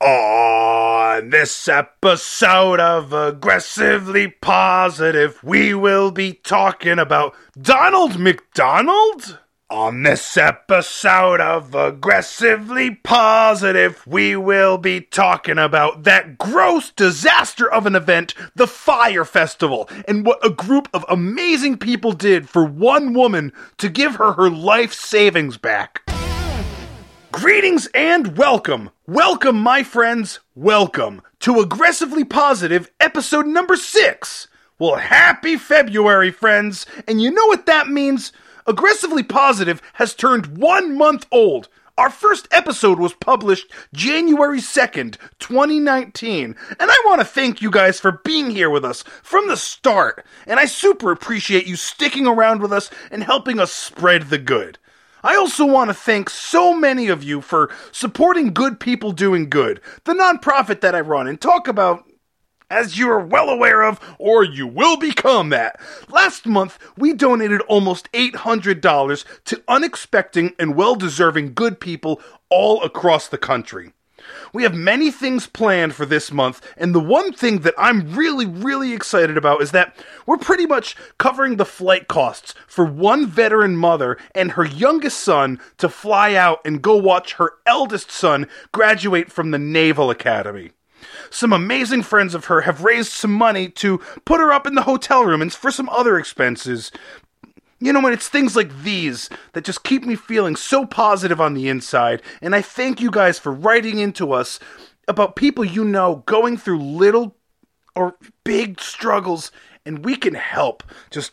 On this episode of Aggressively Positive, we will be talking about Donald McDonald. On this episode of Aggressively Positive, we will be talking about that gross disaster of an event, the Fyre Festival, and what a group of amazing people did for one woman to give her her life savings back. Greetings and welcome. Welcome, my friends. Welcome to Aggressively Positive, episode number six. Well, happy February, friends. And you know what that means? Aggressively Positive has turned one month old. Our first episode was published January 2nd, 2019. And I want to thank you guys for being here with us from the start. And I super appreciate you sticking around with us and helping us spread the good. I also want to thank so many of you for supporting Good People Doing Good, the nonprofit that I run and talk about as you are well aware of, or you will become that. Last month, we donated almost $800 to unexpected and well deserving good people all across the country. We have many things planned for this month, and the one thing that I'm really, really excited about is that we're pretty much covering the flight costs for one veteran mother and her youngest son to fly out and go watch her eldest son graduate from the Naval Academy. Some amazing friends of her have raised some money to put her up in the hotel room and for some other expenses. You know what? It's things like these that just keep me feeling so positive on the inside. And I thank you guys for writing into us about people you know going through little or big struggles, and we can help just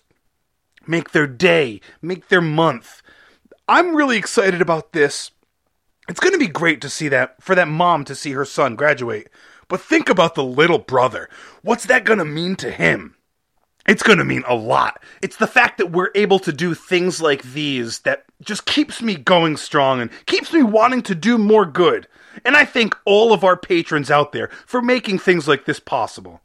make their day, make their month. I'm really excited about this. It's going to be great to see that, for that mom to see her son graduate. But think about the little brother. What's that going to mean to him? It's going to mean a lot. It's the fact that we're able to do things like these that just keeps me going strong and keeps me wanting to do more good. And I thank all of our patrons out there for making things like this possible.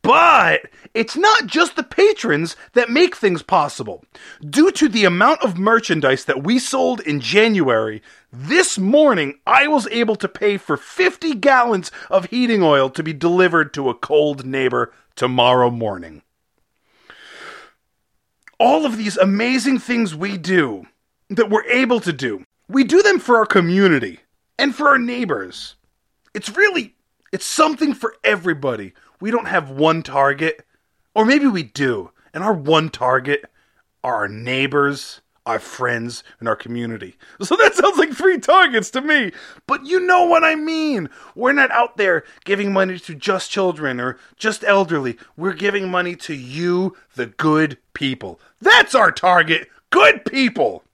But it's not just the patrons that make things possible. Due to the amount of merchandise that we sold in January, this morning I was able to pay for 50 gallons of heating oil to be delivered to a cold neighbor tomorrow morning all of these amazing things we do that we're able to do, we do them for our community and for our neighbors. It's really it's something for everybody. We don't have one target, or maybe we do, and our one target are our neighbors, our friends, and our community. So that sounds like three targets to me, but you know what I mean. We're not out there giving money to just children or just elderly. We're giving money to you, the good people. That's our target. Good people.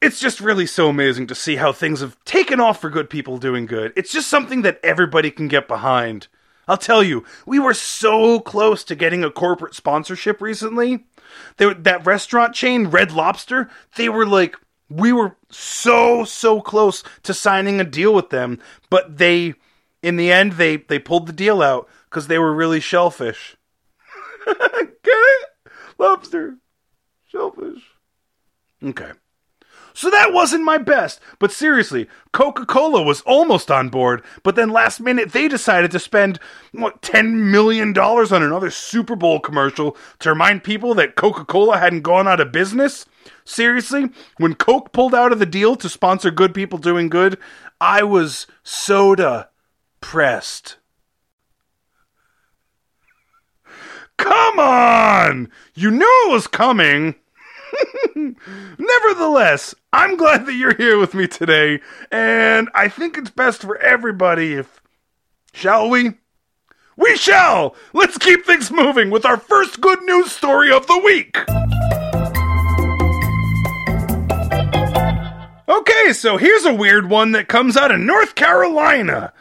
It's just really so amazing to see how things have taken off for good people doing good. It's just something that everybody can get behind. I'll tell you, we were so close to getting a corporate sponsorship recently. They, that restaurant chain, Red Lobster, they were like, we were so, so close to signing a deal with them, but they, in the end, they, they pulled the deal out because they were really shellfish. Get it? Lobster. Shellfish. Okay. So that wasn't my best. But seriously, Coca Cola was almost on board, but then last minute they decided to spend, what, $10 million on another Super Bowl commercial to remind people that Coca Cola hadn't gone out of business? Seriously, when Coke pulled out of the deal to sponsor Good People Doing Good, I was soda pressed. Come on! You knew it was coming! Nevertheless, I'm glad that you're here with me today, and I think it's best for everybody if. Shall we? We shall! Let's keep things moving with our first good news story of the week! Okay, so here's a weird one that comes out of North Carolina.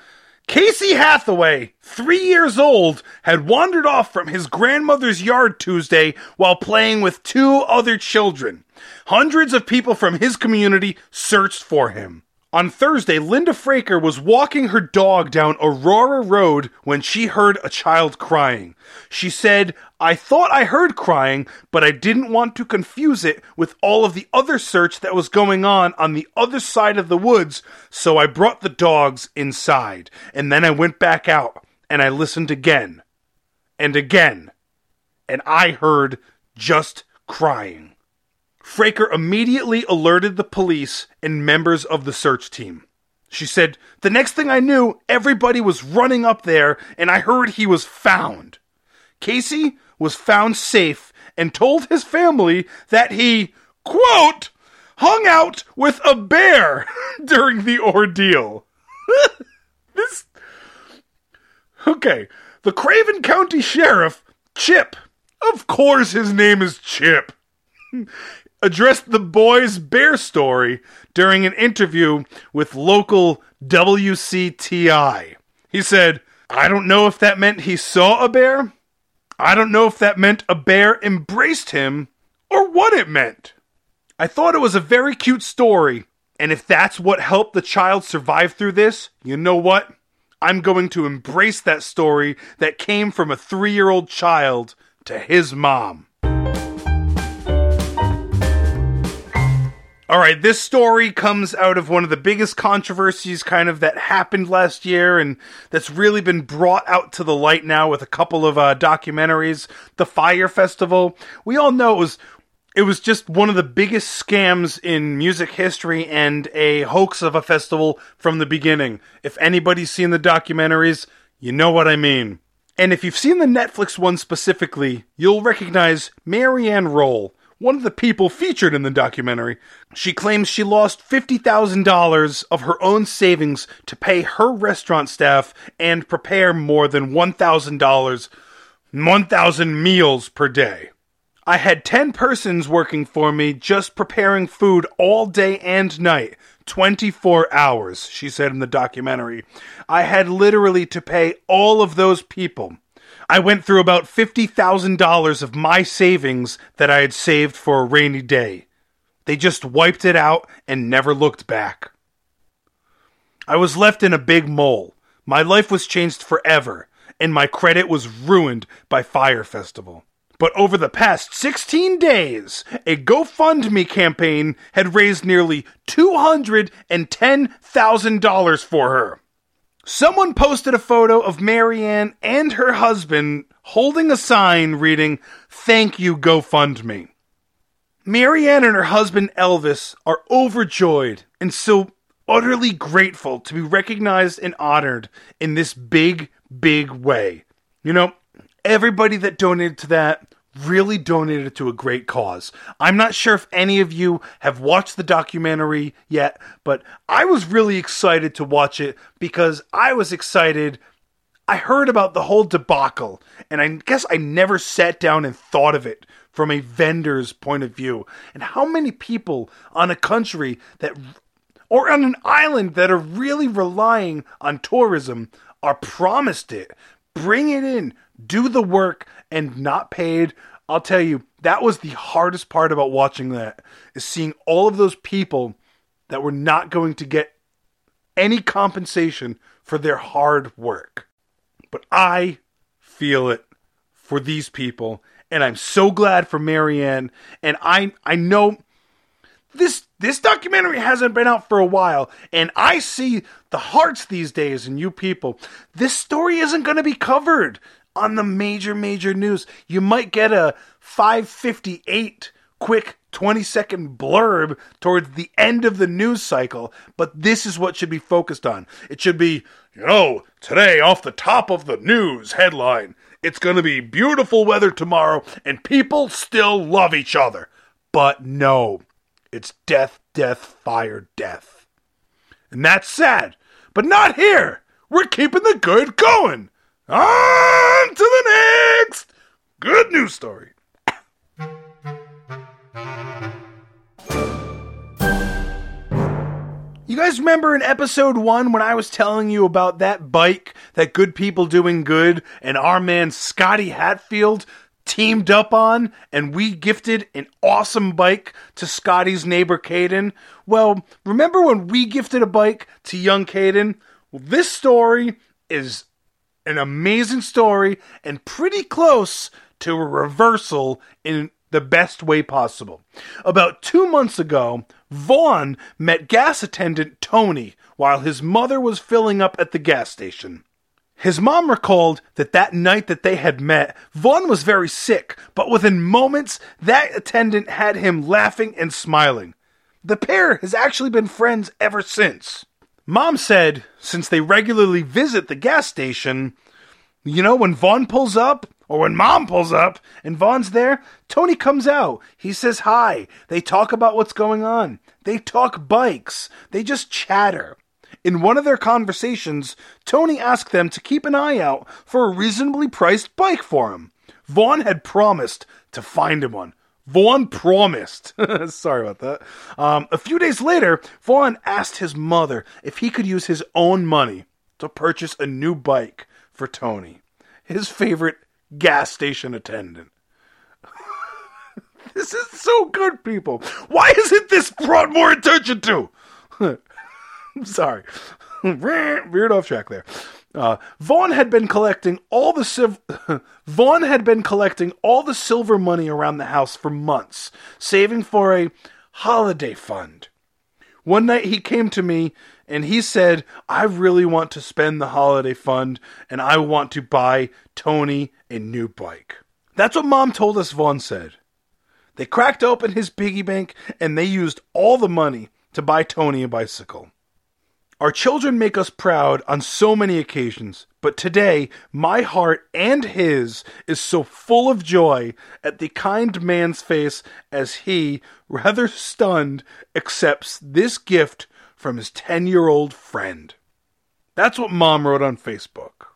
Casey Hathaway, three years old, had wandered off from his grandmother's yard Tuesday while playing with two other children. Hundreds of people from his community searched for him. On Thursday, Linda Fraker was walking her dog down Aurora Road when she heard a child crying. She said, I thought I heard crying, but I didn't want to confuse it with all of the other search that was going on on the other side of the woods, so I brought the dogs inside. And then I went back out and I listened again and again, and I heard just crying. Fraker immediately alerted the police and members of the search team. She said, The next thing I knew, everybody was running up there, and I heard he was found. Casey was found safe and told his family that he, quote, hung out with a bear during the ordeal. this. Okay. The Craven County Sheriff, Chip, of course his name is Chip, addressed the boy's bear story during an interview with local WCTI. He said, I don't know if that meant he saw a bear. I don't know if that meant a bear embraced him or what it meant. I thought it was a very cute story, and if that's what helped the child survive through this, you know what? I'm going to embrace that story that came from a three year old child to his mom. All right, this story comes out of one of the biggest controversies kind of that happened last year and that's really been brought out to the light now with a couple of uh, documentaries. The Fyre Festival. We all know it was it was just one of the biggest scams in music history and a hoax of a festival from the beginning. If anybody's seen the documentaries, you know what I mean. And if you've seen the Netflix one specifically, you'll recognize Marianne Rolle one of the people featured in the documentary. She claims she lost $50,000 of her own savings to pay her restaurant staff and prepare more than $1,000, 1,000 meals per day. I had 10 persons working for me just preparing food all day and night, 24 hours, she said in the documentary. I had literally to pay all of those people. I went through about $50,000 of my savings that I had saved for a rainy day. They just wiped it out and never looked back. I was left in a big mole. My life was changed forever, and my credit was ruined by Fyre Festival. But over the past 16 days, a GoFundMe campaign had raised nearly $210,000 for her. Someone posted a photo of Marianne and her husband holding a sign reading, Thank you, GoFundMe. Marianne and her husband Elvis are overjoyed and so utterly grateful to be recognized and honored in this big, big way. You know, everybody that donated to that really donated to a great cause. I'm not sure if any of you have watched the documentary yet, but I was really excited to watch it because I was excited. I heard about the whole debacle, and I guess I never sat down and thought of it from a vendor's point of view. And how many people on a country that, or on an island that are really relying on tourism are promised it, bring it in, do the work, and not paid. I'll tell you, that was the hardest part about watching that is seeing all of those people that were not going to get any compensation for their hard work. But I feel it for these people and I'm so glad for Marianne and I I know this this documentary hasn't been out for a while and I see the hearts these days in you people. This story isn't going to be covered on the major, major news. You might get a 558 quick 20 second blurb towards the end of the news cycle, but this is what should be focused on. It should be, you know, today off the top of the news headline, it's going to be beautiful weather tomorrow and people still love each other. But no, it's death, death, fire, death. And that's sad, but not here. We're keeping the good going. On to the next good news story. You guys remember in episode one when I was telling you about that bike, that good people doing good, and our man Scotty Hatfield teamed up on and we gifted an awesome bike to Scotty's neighbor Caden. Well, remember when we gifted a bike to young Caden? Well, this story is an amazing story and pretty close to a reversal in the best way possible. About two months ago, Vaughn met gas attendant Tony while his mother was filling up at the gas station. His mom recalled that that night that they had met, Vaughn was very sick, but within moments, that attendant had him laughing and smiling. The pair has actually been friends ever since. Mom said, since they regularly visit the gas station, you know, when Vaughn pulls up, or when mom pulls up and Vaughn's there, Tony comes out. He says hi. They talk about what's going on. They talk bikes. They just chatter. In one of their conversations, Tony asked them to keep an eye out for a reasonably priced bike for him. Vaughn had promised to find him one. Vaughn promised. Sorry about that. Um, a few days later, Vaughn asked his mother if he could use his own money to purchase a new bike for Tony, his favorite gas station attendant. this is so good, people. Why isn't this brought more attention to? I'm sorry. Weird off track there. Uh, Vaughn had been collecting all the civ- Vaughn had been collecting all the silver money around the house for months, saving for a holiday fund. One night he came to me and he said, I really want to spend the holiday fund and I want to buy Tony a new bike. That's what mom told us Vaughn said. They cracked open his piggy bank and they used all the money to buy Tony a bicycle. Our children make us proud on so many occasions, but today my heart and his is so full of joy at the kind man's face as he, rather stunned, accepts this gift from his 10 year old friend. That's what mom wrote on Facebook.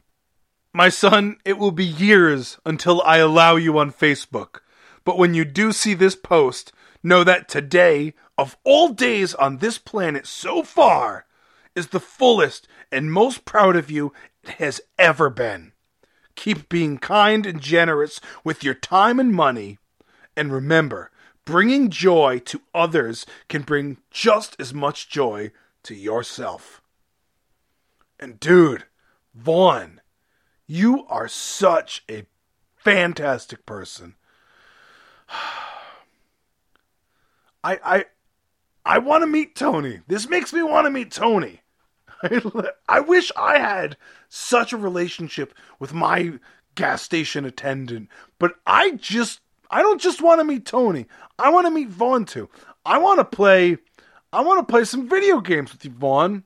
My son, it will be years until I allow you on Facebook, but when you do see this post, know that today, of all days on this planet so far, is the fullest and most proud of you it has ever been. Keep being kind and generous with your time and money, and remember, Bringing joy to others can bring just as much joy to yourself. And dude, Vaughn, you are such a fantastic person. I I I want to meet Tony. This makes me want to meet Tony. I wish I had such a relationship with my gas station attendant, but I just I don't just want to meet Tony. I want to meet Vaughn too. I want to play. I want to play some video games with you, Vaughn.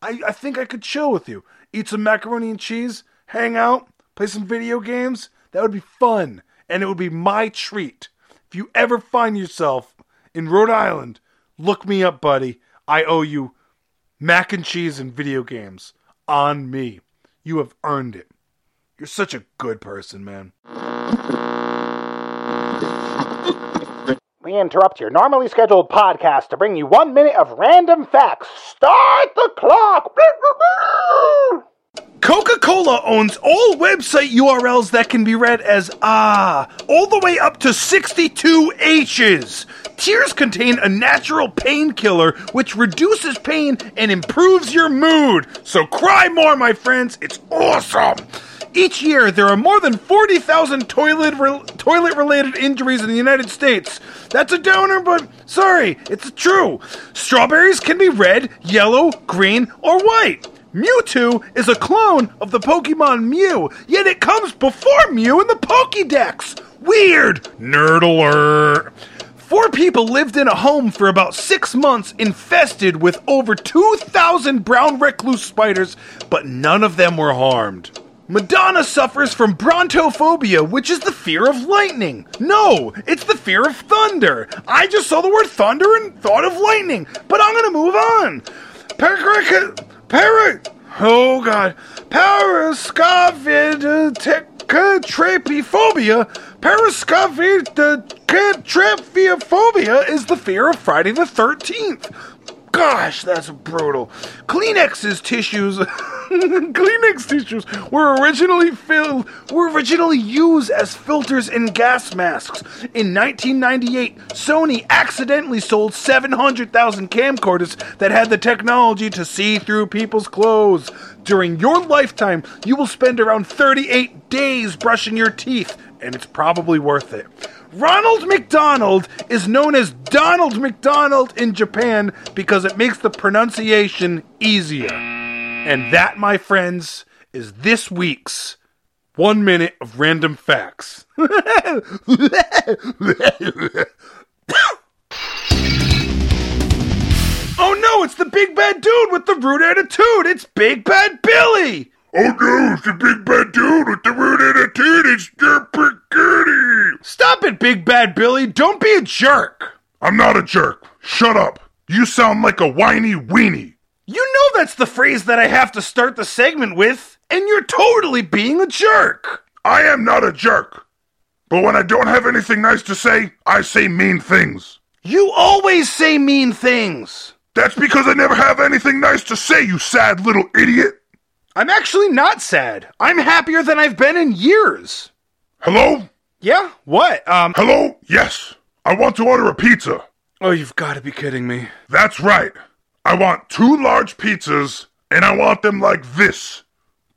I, I think I could chill with you. Eat some macaroni and cheese, hang out, play some video games. That would be fun. And it would be my treat. If you ever find yourself in Rhode Island, look me up, buddy. I owe you mac and cheese and video games on me. You have earned it. You're such a good person, man. We interrupt your normally scheduled podcast to bring you one minute of random facts. Start the clock! Coca Cola owns all website URLs that can be read as ah, all the way up to 62 H's. Tears contain a natural painkiller which reduces pain and improves your mood. So cry more, my friends. It's awesome. Each year, there are more than 40,000 toilet re- toilet related injuries in the United States. That's a downer, but sorry, it's true. Strawberries can be red, yellow, green, or white. Mewtwo is a clone of the Pokemon Mew, yet it comes before Mew in the Pokédex. Weird! Nerd alert! Four people lived in a home for about six months infested with over 2,000 brown recluse spiders, but none of them were harmed. Madonna suffers from brontophobia, which is the fear of lightning. No, it's the fear of thunder. I just saw the word thunder and thought of lightning, but I'm gonna move on. Para, para, oh god, parascovidtetrapiphobia. Parascovidtetrapiphobia is the fear of Friday the 13th. Gosh, that's brutal. Kleenex's tissues. Kleenex tissues were originally filled were originally used as filters in gas masks. In 1998, Sony accidentally sold 700,000 camcorders that had the technology to see through people's clothes. During your lifetime, you will spend around 38 days brushing your teeth, and it's probably worth it. Ronald McDonald is known as Donald McDonald in Japan because it makes the pronunciation easier. And that, my friends, is this week's one minute of random facts. oh no, it's the big bad dude with the rude attitude. It's Big Bad Billy. Oh no, it's the big bad dude with the rude attitude. It's Derpy Gertie. Stop it, Big Bad Billy. Don't be a jerk. I'm not a jerk. Shut up. You sound like a whiny weenie. You know that's the phrase that I have to start the segment with, and you're totally being a jerk. I am not a jerk. But when I don't have anything nice to say, I say mean things. You always say mean things. That's because I never have anything nice to say, you sad little idiot. I'm actually not sad. I'm happier than I've been in years. Hello? Yeah? What? Um Hello? Yes. I want to order a pizza. Oh, you've got to be kidding me. That's right. I want two large pizzas, and I want them like this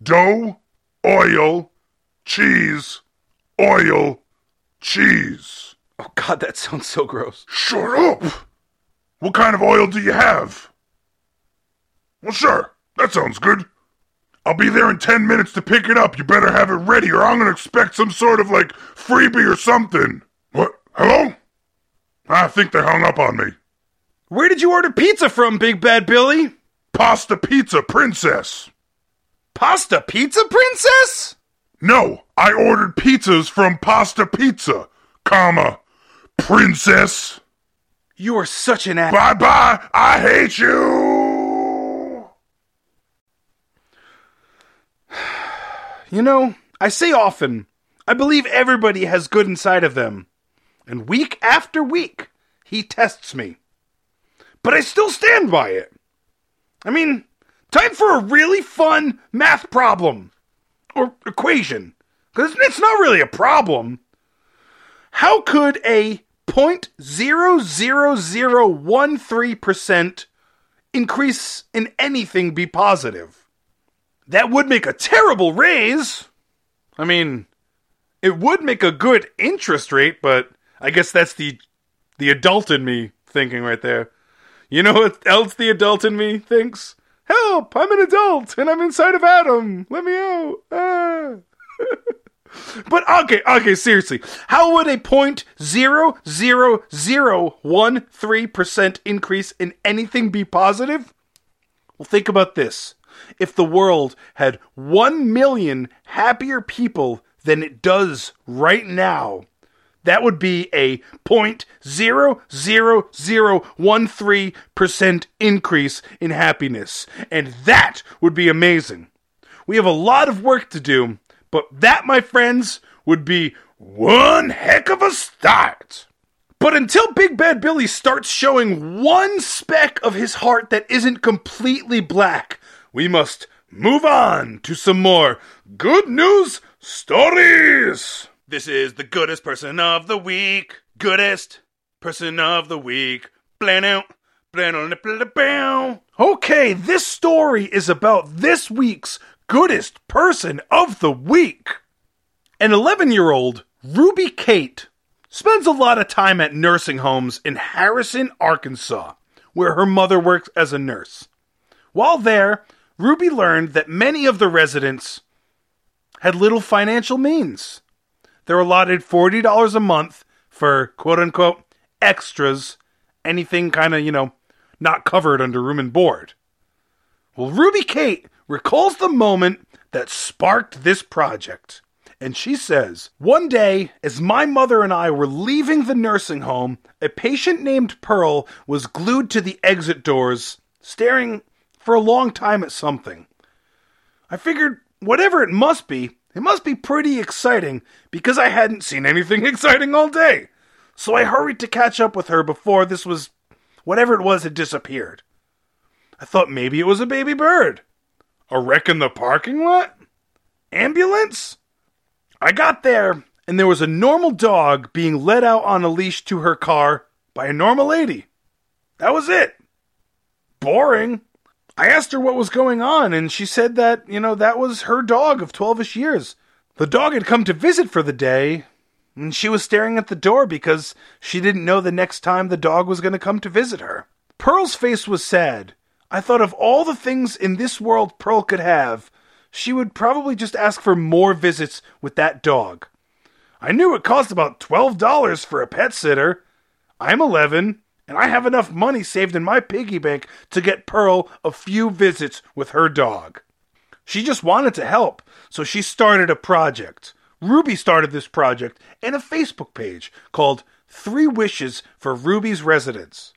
dough, oil, cheese, oil, cheese. Oh god, that sounds so gross. Shut up! What kind of oil do you have? Well, sure. That sounds good. I'll be there in 10 minutes to pick it up. You better have it ready, or I'm gonna expect some sort of like freebie or something. What? Hello? Ah, I think they hung up on me. Where did you order pizza from, Big Bad Billy? Pasta Pizza Princess. Pasta Pizza Princess? No, I ordered pizzas from Pasta Pizza, comma, Princess. You are such an ass. Bye bye, I hate you. You know, I say often, I believe everybody has good inside of them. And week after week, he tests me. But I still stand by it. I mean, time for a really fun math problem. Or equation. Because it's not really a problem. How could a 0.00013% increase in anything be positive? That would make a terrible raise. I mean, it would make a good interest rate, but I guess that's the the adult in me thinking right there. You know what else the adult in me thinks? Help! I'm an adult and I'm inside of Adam. Let me out. Ah. but okay, okay, seriously. How would a point zero zero zero one three percent increase in anything be positive? Well, think about this. If the world had one million happier people than it does right now, that would be a 0.00013% increase in happiness. And that would be amazing. We have a lot of work to do, but that, my friends, would be one heck of a start. But until Big Bad Billy starts showing one speck of his heart that isn't completely black, we must move on to some more good news stories. This is the goodest person of the week. Goodest person of the week. Okay, this story is about this week's goodest person of the week. An 11 year old, Ruby Kate, spends a lot of time at nursing homes in Harrison, Arkansas, where her mother works as a nurse. While there, Ruby learned that many of the residents had little financial means. They're allotted $40 a month for quote unquote extras, anything kind of, you know, not covered under room and board. Well, Ruby Kate recalls the moment that sparked this project. And she says, One day, as my mother and I were leaving the nursing home, a patient named Pearl was glued to the exit doors, staring for a long time at something. I figured, whatever it must be, it must be pretty exciting because I hadn't seen anything exciting all day. So I hurried to catch up with her before this was, whatever it was, had disappeared. I thought maybe it was a baby bird. A wreck in the parking lot? Ambulance? I got there, and there was a normal dog being led out on a leash to her car by a normal lady. That was it. Boring. I asked her what was going on, and she said that, you know, that was her dog of 12ish years. The dog had come to visit for the day, and she was staring at the door because she didn't know the next time the dog was going to come to visit her. Pearl's face was sad. I thought of all the things in this world Pearl could have, she would probably just ask for more visits with that dog. I knew it cost about $12 for a pet sitter. I'm 11, and I have enough money saved in my piggy bank to get Pearl a few visits with her dog. She just wanted to help, so she started a project. Ruby started this project and a Facebook page called Three Wishes for Ruby's Residents.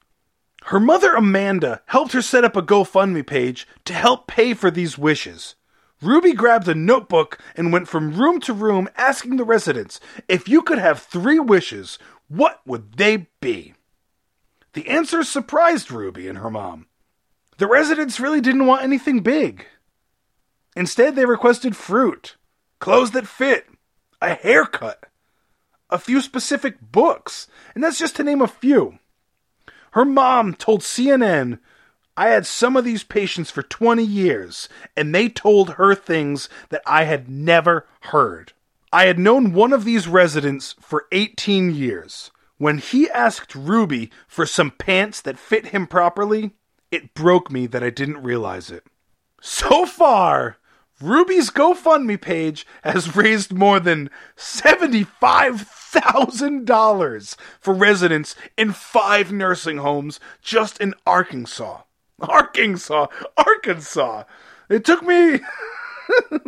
Her mother Amanda helped her set up a GoFundMe page to help pay for these wishes. Ruby grabbed a notebook and went from room to room asking the residents if you could have three wishes, what would they be? The answers surprised Ruby and her mom. The residents really didn't want anything big. Instead, they requested fruit, clothes that fit, a haircut, a few specific books, and that's just to name a few. Her mom told CNN, I had some of these patients for 20 years, and they told her things that I had never heard. I had known one of these residents for 18 years. When he asked Ruby for some pants that fit him properly, it broke me that I didn't realize it. So far, Ruby's GoFundMe page has raised more than $75,000 for residents in five nursing homes just in Arkansas. Arkansas, Arkansas. It took me.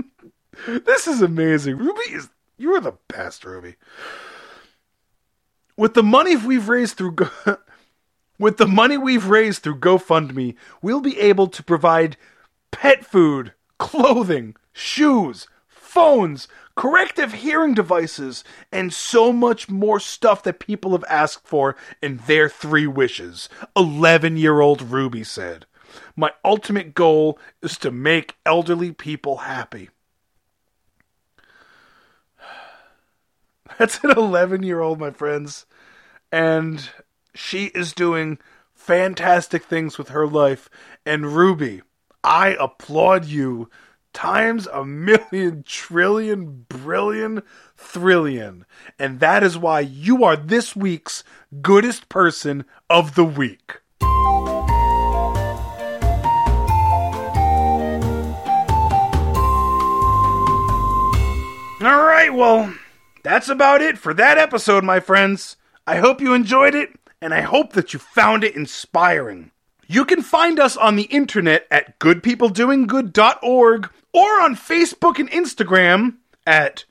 this is amazing. Ruby is. You are the best, Ruby. With the money we've raised through. Go- with the money we've raised through GoFundMe, we'll be able to provide pet food, clothing, shoes, phones, corrective hearing devices, and so much more stuff that people have asked for in their three wishes. 11 year old Ruby said. My ultimate goal is to make elderly people happy. That's an 11 year old, my friends. And she is doing fantastic things with her life. And Ruby, I applaud you times a million, trillion, brillion, thrillion. And that is why you are this week's goodest person of the week. All right, well, that's about it for that episode, my friends. I hope you enjoyed it, and I hope that you found it inspiring. You can find us on the internet at goodpeopledoinggood.org or on Facebook and Instagram at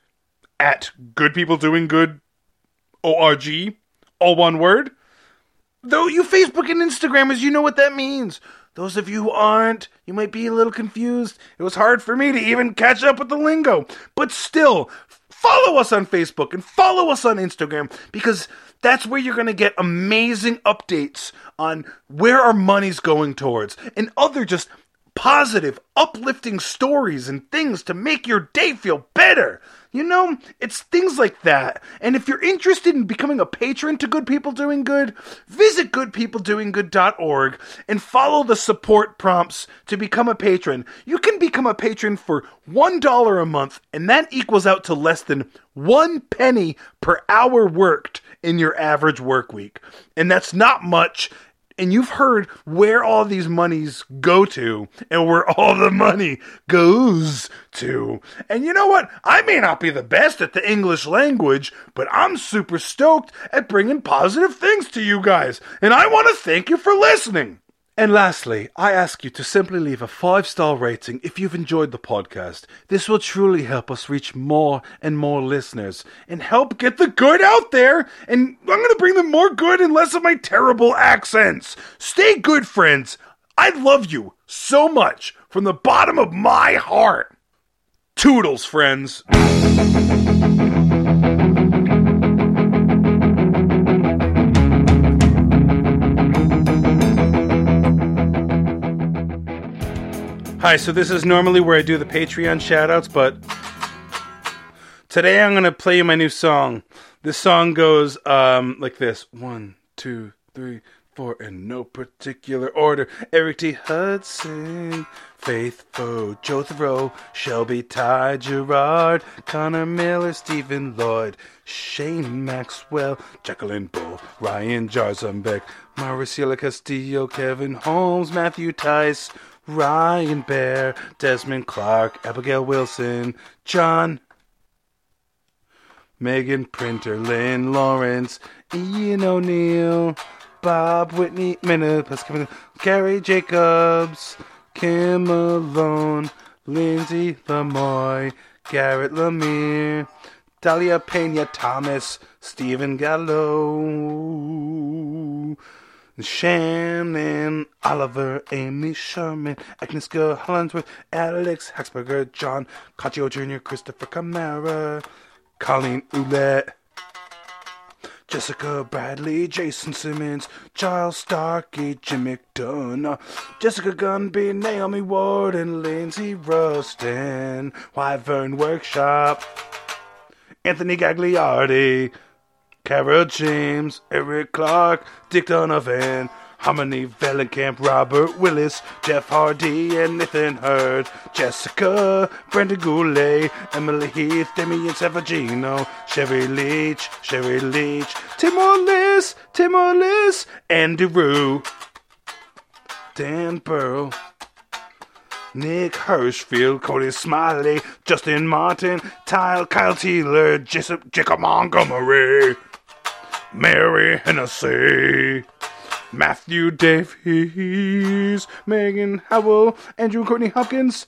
at goodpeopledoinggood.org, all one word. Though you Facebook and Instagrammers, you know what that means. Those of you who aren't, you might be a little confused. It was hard for me to even catch up with the lingo. But still, follow us on Facebook and follow us on Instagram because that's where you're going to get amazing updates on where our money's going towards and other just positive, uplifting stories and things to make your day feel better. You know, it's things like that. And if you're interested in becoming a patron to Good People Doing Good, visit goodpeopledoinggood.org and follow the support prompts to become a patron. You can become a patron for $1 a month, and that equals out to less than one penny per hour worked in your average work week. And that's not much and you've heard where all these monies go to and where all the money goes to. And you know what? I may not be the best at the English language, but I'm super stoked at bringing positive things to you guys. And I want to thank you for listening. And lastly, I ask you to simply leave a five star rating if you've enjoyed the podcast. This will truly help us reach more and more listeners and help get the good out there. And I'm going to bring them more good and less of my terrible accents. Stay good, friends. I love you so much from the bottom of my heart. Toodles, friends. Hi, so this is normally where I do the Patreon shoutouts, but today I'm going to play you my new song. This song goes um, like this one, two, three, four, in no particular order. Eric T. Hudson, Faithful, Joe Thoreau, Shelby Ty Gerard, Connor Miller, Stephen Lloyd, Shane Maxwell, Jacqueline Bull, Ryan Jarzumbeck, Mauricio Castillo, Kevin Holmes, Matthew Tice, Ryan Bear, Desmond Clark, Abigail Wilson, John Megan Printer, Lynn Lawrence, Ian O'Neill, Bob Whitney, Minna, Gary Jacobs, Kim Malone, Lindsay Lamoy, Garrett Lemire, Dahlia Pena Thomas, Stephen Gallo, Shannon Oliver, Amy Sherman, Agnieszka Hollandsworth, Alex Haxberger, John Caccio Jr., Christopher Camara, Colleen Ouellette, Jessica Bradley, Jason Simmons, Giles Starkey, Jim McDonough, Jessica Gunby, Naomi Ward, and Lindsay Rustin, Wyvern Workshop, Anthony Gagliardi, Kara James, Eric Clark, Dick Donovan, Harmony Vellenkamp, Robert Willis, Jeff Hardy, and Nathan Hurd, Jessica, Brenda Goulet, Emily Heath, Demian Savagino, Sherry Leach, Sherry Leach, Tim Orlis, Tim Orlis, Andy Rue, Dan Pearl. Nick Hirschfield, Cody Smiley, Justin Martin, Tyle, Kyle Jacob, Jacob Montgomery, Mary Hennessy, Matthew Davies, Megan Howell, Andrew Courtney Hopkins,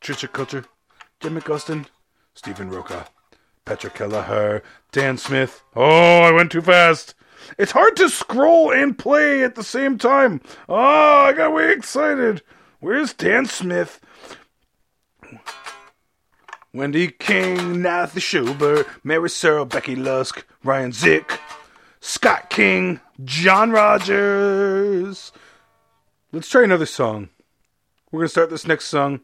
Trisha Culture, Jim McGustin, Stephen Roca, Patrick Kelleher, Dan Smith. Oh, I went too fast. It's hard to scroll and play at the same time. Oh, I got way excited. Where's Dan Smith? Wendy King, Nathan Schubert, Mary Searle, Becky Lusk, Ryan Zick, Scott King, John Rogers. Let's try another song. We're going to start this next song.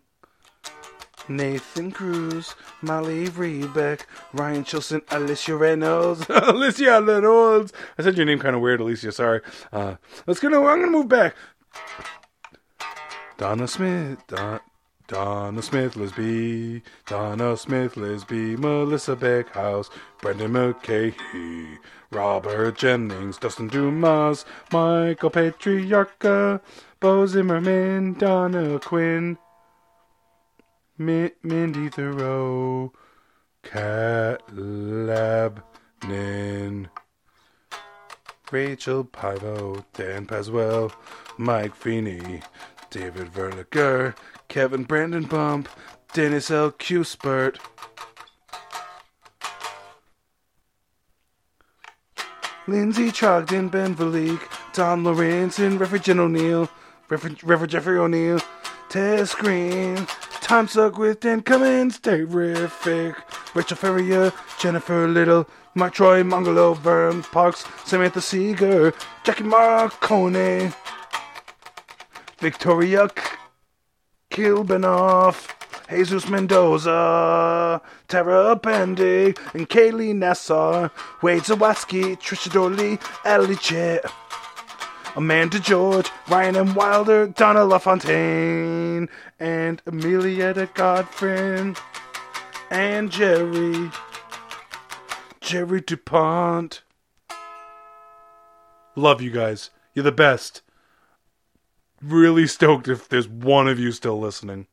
Nathan Cruz, Molly Rebeck, Ryan Chilson, Alicia Reynolds. Alicia Reynolds. I said your name kind of weird, Alicia. Sorry. Uh, let's go. I'm to move back. Donna Smith. Don, Donna Smith, Lisby. Donna Smith, Lisby. Melissa Beckhouse. Brendan McKay. Robert Jennings, Dustin Dumas, Michael Patriarca, Bo Zimmerman, Donna Quinn, Mi- Mindy Thoreau, Cat Labnin, Rachel Pivo, Dan Paswell, Mike Feeney, David Verliger, Kevin Brandon Bump, Dennis L. Cuspert, Lindsay Trogdon, Ben Valik, Don Lorenzen, Reverend Jen O'Neill, Reverend, Reverend Jeffrey O'Neill, Tess Green, Time Suck with Dan Cummins, Terrific, Rachel Ferrier, Jennifer Little, Mark Troy, Mongolo, Vern Parks, Samantha Seeger, Jackie Marcone, Victoria K- Kilbanoff, Jesus Mendoza, Tara Bendig, and Kaylee Nassar, Wade Zawatsky, Trisha Dorley, Ellie Chet, Amanda George, Ryan M. Wilder, Donna LaFontaine, and Amelietta Godfrey, and Jerry, Jerry DuPont. Love you guys. You're the best. Really stoked if there's one of you still listening.